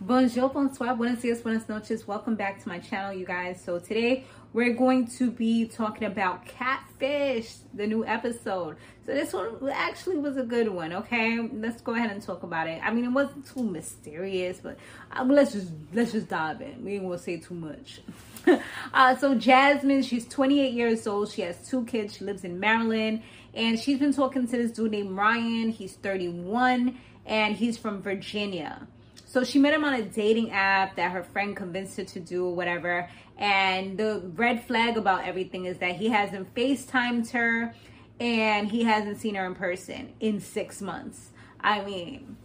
Bonjour, bonsoir, buenos dias, buenas noches. Welcome back to my channel, you guys. So today we're going to be talking about Catfish, the new episode. So this one actually was a good one, okay? Let's go ahead and talk about it. I mean, it wasn't too mysterious, but uh, let's just let's just dive in. We gonna say too much. uh, so Jasmine, she's 28 years old. She has two kids. She lives in Maryland, and she's been talking to this dude named Ryan. He's 31, and he's from Virginia. So she met him on a dating app that her friend convinced her to do, or whatever. And the red flag about everything is that he hasn't FaceTimed her and he hasn't seen her in person in six months. I mean,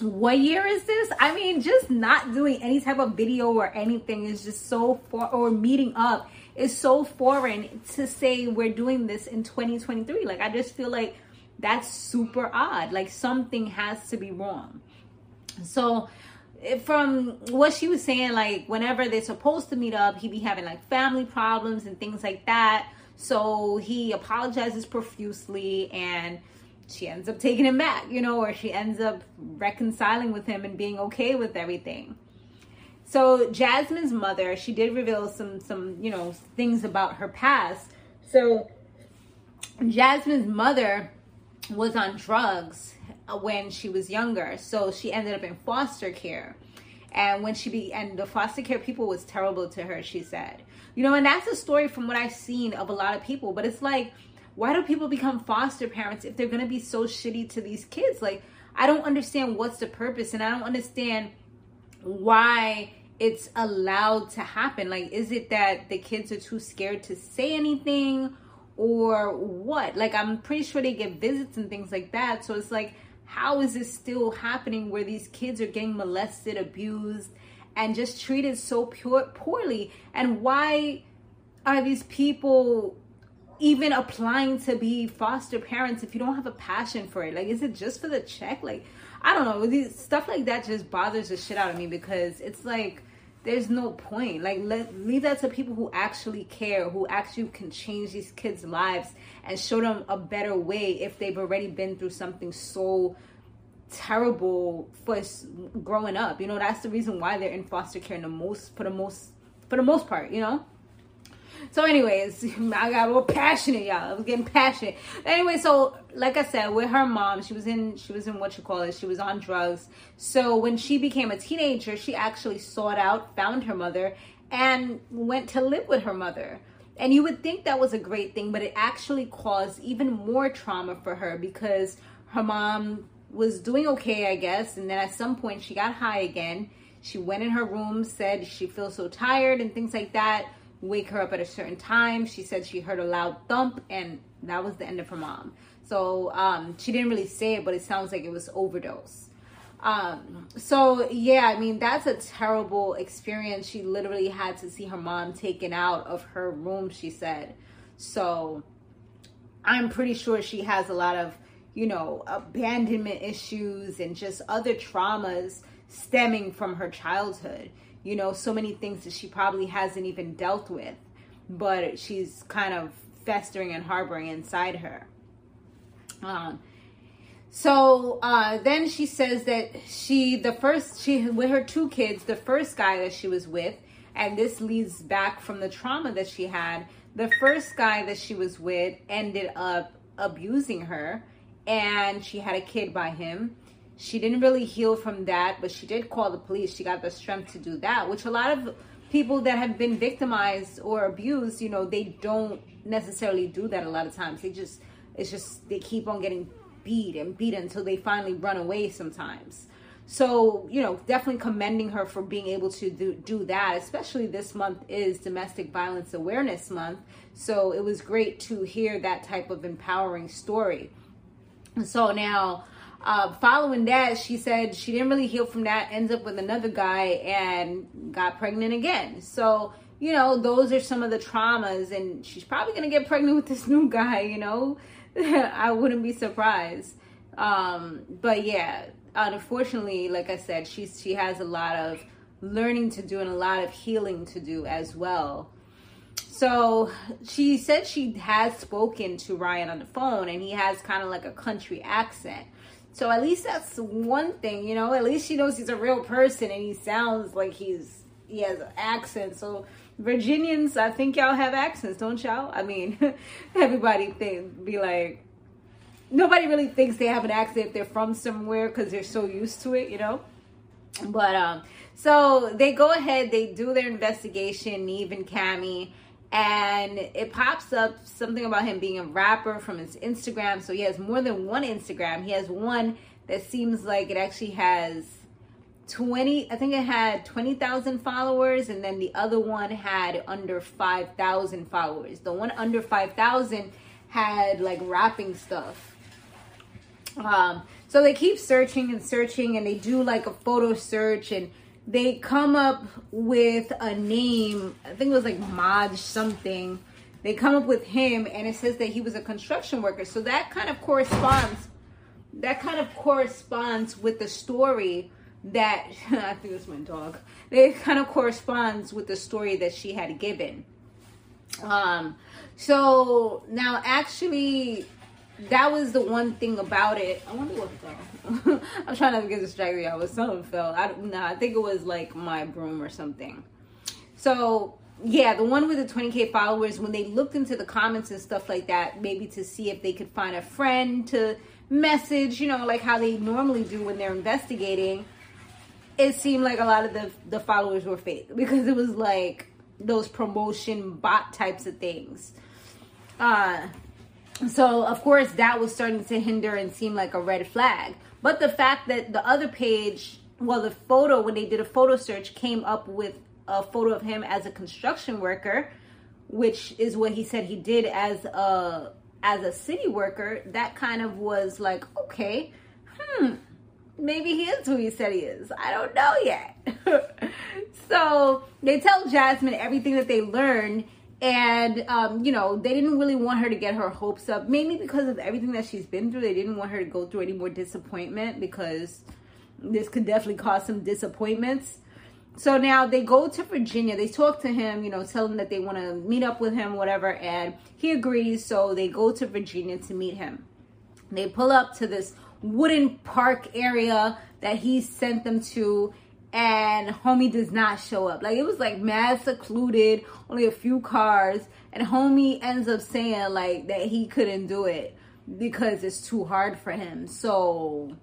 what year is this? I mean, just not doing any type of video or anything is just so far, or meeting up is so foreign to say we're doing this in 2023. Like I just feel like that's super odd. Like something has to be wrong. So from what she was saying, like whenever they're supposed to meet up, he'd be having like family problems and things like that. So he apologizes profusely and she ends up taking him back, you know, or she ends up reconciling with him and being okay with everything. So Jasmine's mother, she did reveal some some, you know, things about her past. So Jasmine's mother was on drugs Uh, when she was younger. So she ended up in foster care. And when she be and the foster care people was terrible to her, she said. You know, and that's a story from what I've seen of a lot of people. But it's like, why do people become foster parents if they're gonna be so shitty to these kids? Like, I don't understand what's the purpose, and I don't understand why it's allowed to happen. Like, is it that the kids are too scared to say anything? Or what? Like, I'm pretty sure they get visits and things like that. So it's like, how is this still happening where these kids are getting molested, abused, and just treated so pure, poorly? And why are these people even applying to be foster parents if you don't have a passion for it? Like, is it just for the check? Like, I don't know. These stuff like that just bothers the shit out of me because it's like there's no point. Like, let leave that to people who actually care, who actually can change these kids' lives and show them a better way if they've already been through something so terrible for growing up. You know, that's the reason why they're in foster care in the most for the most for the most part, you know? So, anyways, I got a little passionate, y'all. I was getting passionate. Anyway, so like I said, with her mom, she was in she was in what you call it. She was on drugs. So when she became a teenager, she actually sought out, found her mother, and went to live with her mother. And you would think that was a great thing, but it actually caused even more trauma for her because her mom was doing okay, I guess. And then at some point, she got high again. She went in her room, said she feels so tired and things like that wake her up at a certain time. She said she heard a loud thump, and that was the end of her mom. So um, she didn't really say it, but it sounds like it was overdose. Um, so yeah, I mean that's a terrible experience. She literally had to see her mom taken out of her room. She said, so I'm pretty sure she has a lot of you know abandonment issues and just other traumas stemming from her childhood you know, so many things that she probably hasn't even dealt with, but she's kind of festering and harboring inside her. Um, so uh, then she says that she, the first, she, with her two kids, the first guy that she was with, and this leads back from the trauma that she had. The first guy that she was with ended up abusing her, and she had a kid by him she didn't really heal from that, but she did call the police. She got the strength to do that, which a lot of people that have been victimized or abused, you know, they don't necessarily do that a lot of times. They just, it's just, they keep on getting beat and beat until they finally run away sometimes. So, you know, definitely commending her for being able to do, do that, especially this month is Domestic Violence Awareness Month. So it was great to hear that type of empowering story. So now, uh, following that, she said she didn't really heal from that, ends up with another guy and got pregnant again. So, you know, those are some of the traumas, and she's probably gonna get pregnant with this new guy, you know. I wouldn't be surprised. Um, but yeah, unfortunately, like I said, she's she has a lot of learning to do and a lot of healing to do as well. So she said she has spoken to Ryan on the phone and he has kind of like a country accent. So at least that's one thing, you know. At least she knows he's a real person and he sounds like he's he has an accent. So Virginians, I think y'all have accents, don't y'all? I mean, everybody think be like nobody really thinks they have an accent if they're from somewhere because they're so used to it, you know. But um, so they go ahead, they do their investigation, Nev and Kamie, and it pops up something about him being a rapper from his Instagram. So he has more than one Instagram. He has one that seems like it actually has 20 i think it had 20,000 followers and then the other one had under 5,000 followers the one under 5,000 had like rapping stuff um so they keep searching and searching and they do like a photo search and they come up with a name i think it was like Maj something they come up with him and it says that he was a construction worker so that kind of corresponds that kind of corresponds with the story that I think it's my dog. It kind of corresponds with the story that she had given. Um, so now actually, that was the one thing about it. I wonder what fell. I'm trying not to get distracted. I was something fell. I don't know. I think it was like my broom or something. So yeah, the one with the 20k followers. When they looked into the comments and stuff like that, maybe to see if they could find a friend to message, you know, like how they normally do when they're investigating it seemed like a lot of the the followers were fake because it was like those promotion bot types of things. Uh so of course that was starting to hinder and seem like a red flag. But the fact that the other page, well the photo when they did a photo search came up with a photo of him as a construction worker, which is what he said he did as a as a city worker, that kind of was like, okay, hmm, maybe he is who he said he is. I don't know yet. so they tell Jasmine everything that they learned. And, um, you know, they didn't really want her to get her hopes up, mainly because of everything that she's been through. They didn't want her to go through any more disappointment because this could definitely cause some disappointments. So now they go to Virginia. They talk to him, you know, tell him that they want to meet up with him, whatever. And he agrees. So they go to Virginia to meet him. They pull up to this wooden park area that he sent them to and homie does not show up. Like it was like mad secluded only a few cars and homie ends up saying like that he couldn't do it because it's too hard for him. So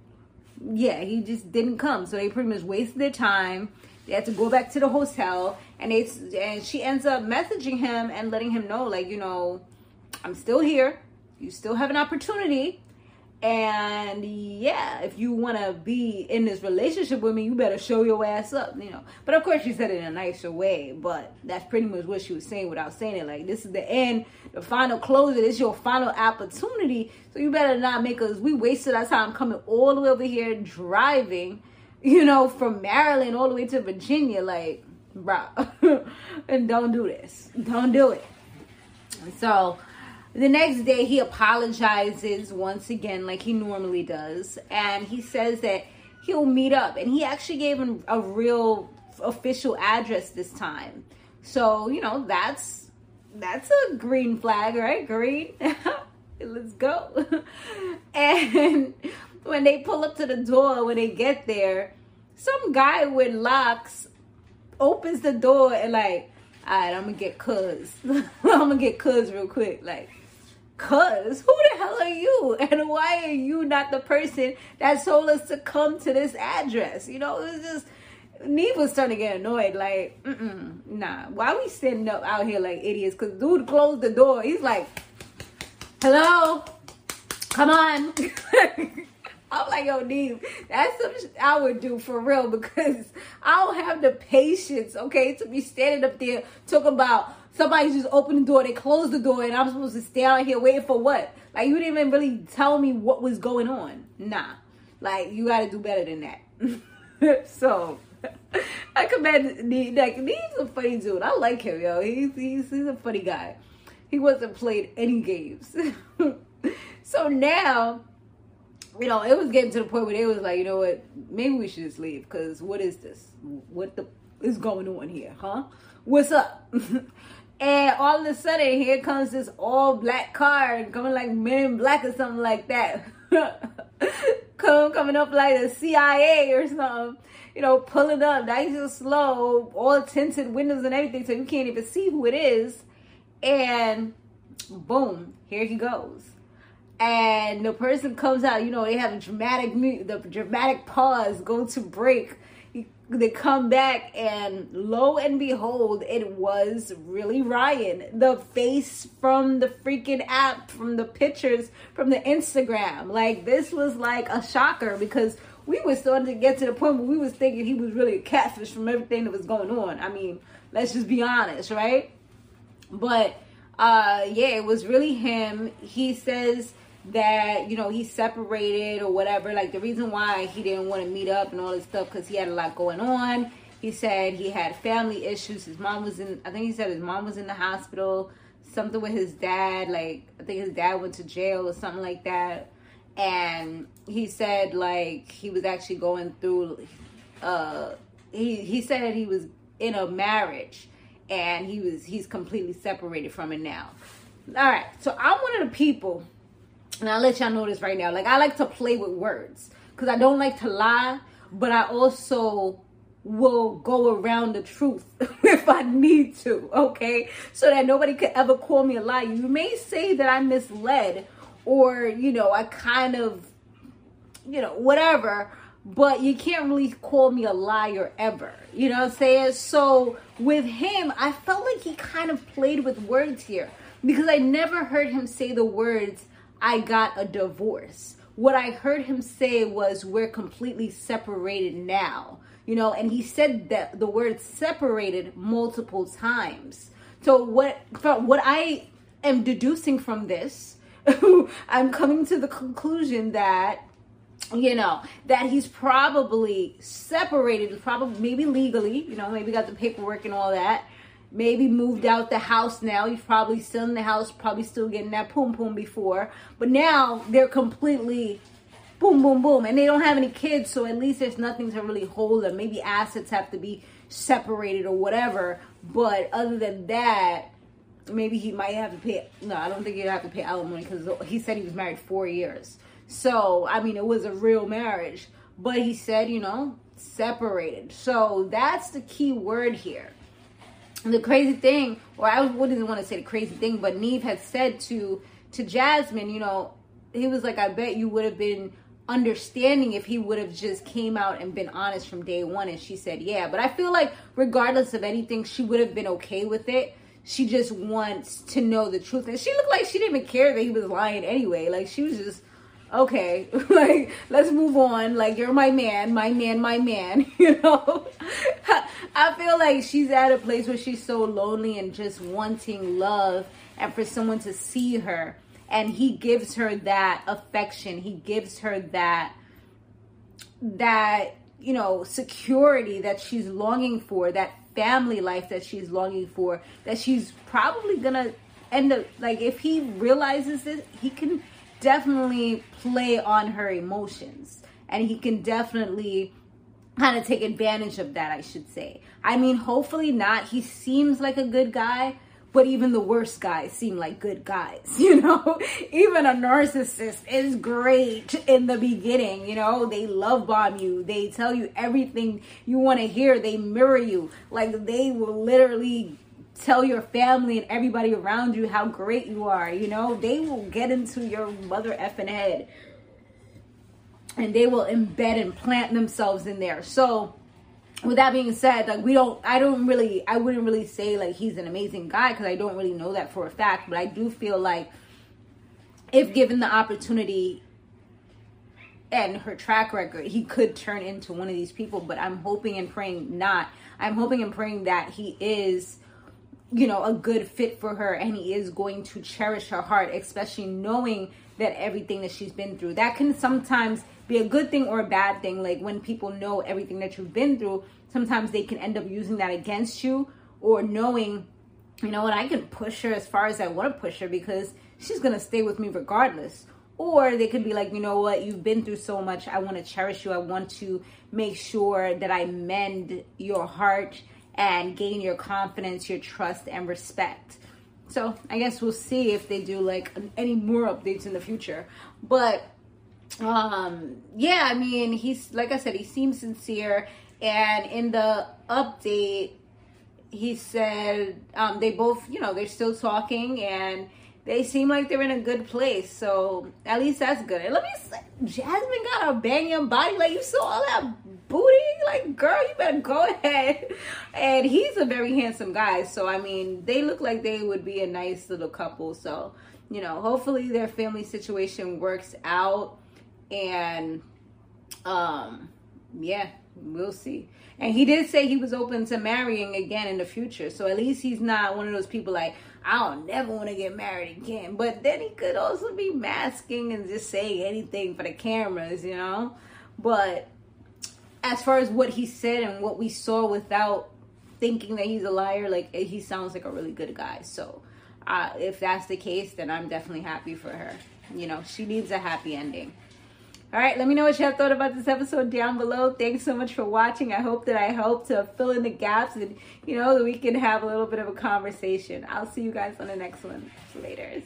yeah he just didn't come. So they pretty much wasted their time. They had to go back to the hotel and they and she ends up messaging him and letting him know like you know i'm still here. You still have an opportunity and yeah, if you want to be in this relationship with me, you better show your ass up, you know. But of course, she said it in a nicer way. But that's pretty much what she was saying without saying it. Like, this is the end, the final closing. This is your final opportunity. So you better not make us. We wasted our time coming all the way over here driving, you know, from Maryland all the way to Virginia. Like, bro. and don't do this. Don't do it. So the next day, he apologizes once again, like he normally does, and he says that he'll meet up. And he actually gave him a real official address this time. So you know that's that's a green flag, right? Green. Let's go. and when they pull up to the door, when they get there, some guy with locks opens the door and like, all right, I'm gonna get cuz. I'm gonna get cuz real quick. Like, Cuz who the hell are you? And why are you not the person that told us to come to this address? You know, it's just Nev was starting to get annoyed. Like, nah. Why we sitting up out here like idiots? Cause dude closed the door. He's like, hello, come on. I'm like, yo, Nev, that's something I would do for real because I don't have the patience, okay, to be standing up there talking about somebody just opened the door, they closed the door, and I'm supposed to stay out here waiting for what? Like, you didn't even really tell me what was going on. Nah. Like, you gotta do better than that. so, I commend. Like, he's a funny dude. I like him, yo. He's, he's, he's a funny guy. He wasn't played any games. so now, you know, it was getting to the point where they was like, you know what, maybe we should just leave because what is this? What the is going on here, huh? What's up? And all of a sudden, here comes this all black car coming like Men in Black or something like that. come coming up like the CIA or something. You know, pulling up nice and slow, all tinted windows and everything, so you can't even see who it is. And boom, here he goes. And the person comes out, you know, they have a dramatic, the dramatic pause, go to break they come back and lo and behold it was really ryan. The face from the freaking app from the pictures from the instagram. Like this was like a shocker because we were starting to get to the point where we was thinking he was really a catfish from everything that was going on. I mean let's just be honest right? But uh yeah it was really him. He says that you know he's separated or whatever. Like the reason why he didn't want to meet up and all this stuff because he had a lot going on. He said he had family issues. His mom was in i think he said his mom was in the hospital something with his dad like i think his dad went to jail or something like that. And he said like he was actually going through uh he he said he was in a marriage and he was he's completely separated from it now. All right so i'm one of the people and I'll let y'all know this right now. Like I like to play with words because I don't like to lie, but I also will go around the truth if I need to, okay? So that nobody could ever call me a lie. You may say that I misled or, you know, I kind of, you know, whatever, but you can't really call me a liar ever. You know what I'm saying? So with him, I felt like he kind of played with words here because I never heard him say the words I got a divorce. What I heard him say was, We're completely separated now. You know, and he said that the word separated multiple times. So, what, from what I am deducing from this, I'm coming to the conclusion that you know that he's probably separated probably maybe legally you know maybe got the paperwork and all that maybe moved out the house now. He's probably still in the house, probably still getting that poom poom before. But now they're completely boom, boom, boom. And they don't have any kids, so at least there's nothing to really hold them. Maybe assets have to be separated or whatever. But other than that, maybe he might have to pay. No, I don't think he'd have to pay alimony because he said he was married four years. So, I mean, it was a real marriage. But he said, you know, separated. So that's the key word here the crazy thing, or I wouldn't want to say the crazy thing, but Nev had said to to Jasmine, you know, he was like, I bet you would have been understanding if he would have just came out and been honest from day one. And she said, yeah. But I feel like regardless of anything, she would have been okay with it. She just wants to know the truth. And she looked like she didn't even care that he was lying anyway. Like she was just okay, like let's move on. Like you're my man, my man, my man, you know? I feel like she's at a place where she's so lonely and just wanting love and for someone to see her. And he gives her that affection. He gives her that that, you know, security that she's longing for, that family life that she's longing for, that she's probably gonna end up like if he realizes this, he can definitely play on her emotions and he can definitely kind of take advantage of that, I should say. I mean, hopefully not. He seems like a good guy, but even the worst guys seem like good guys, you know? even a narcissist is great in the beginning, you know? They love bomb you, they tell you everything you want to hear, they mirror you. Like, they will literally tell your family and everybody around you how great you are. You know, they will get into your mother effing head and they will embed and plant themselves in there. So, with that being said, like we don't, I don't really, I wouldn't really say like he's an amazing guy because I don't really know that for a fact. But I do feel like if given the opportunity and her track record, he could turn into one of these people. But I'm hoping and praying not. I'm hoping and praying that he is you know, a good fit for her and he is going to cherish her heart, especially knowing that everything that she's been through. That can sometimes be a good thing or a bad thing. Like when people know everything that you've been through, sometimes they can end up using that against you or knowing, you know what, I can push her as far as I want to push her because she's going to stay with me regardless. Or they could be like, you know what, you've been through so much. I want to cherish you. I want to make sure that I mend your heart and gain your confidence, your trust, and respect. So I guess we'll see if they do like any more updates in the future. But um yeah i mean he's like i said he seems sincere and in the update he said um they both you know they're still talking and they seem like they're in a good place so at least that's good and let me say jasmine got a banging body like you saw all that booty? Like girl you better go ahead. And he's a very handsome guy so i mean they look like they would be a nice little couple. So you know hopefully their family situation works out and um yeah we'll see. And he did say he was open to marrying again in the future so at least he's not one of those people like i don't never want to get married again. But then he could also be masking and just saying anything for the cameras you know? But as far as what he said and what we saw without thinking that he's a liar like he sounds like a really good guy so uh, if that's the case then i'm definitely happy for her you know she needs a happy ending all right, let me know what you have thought about this episode down below. Thanks so much for watching. I hope that I helped to fill in the gaps and, you know, that we can have a little bit of a conversation. I'll see you guys on the next one. Later.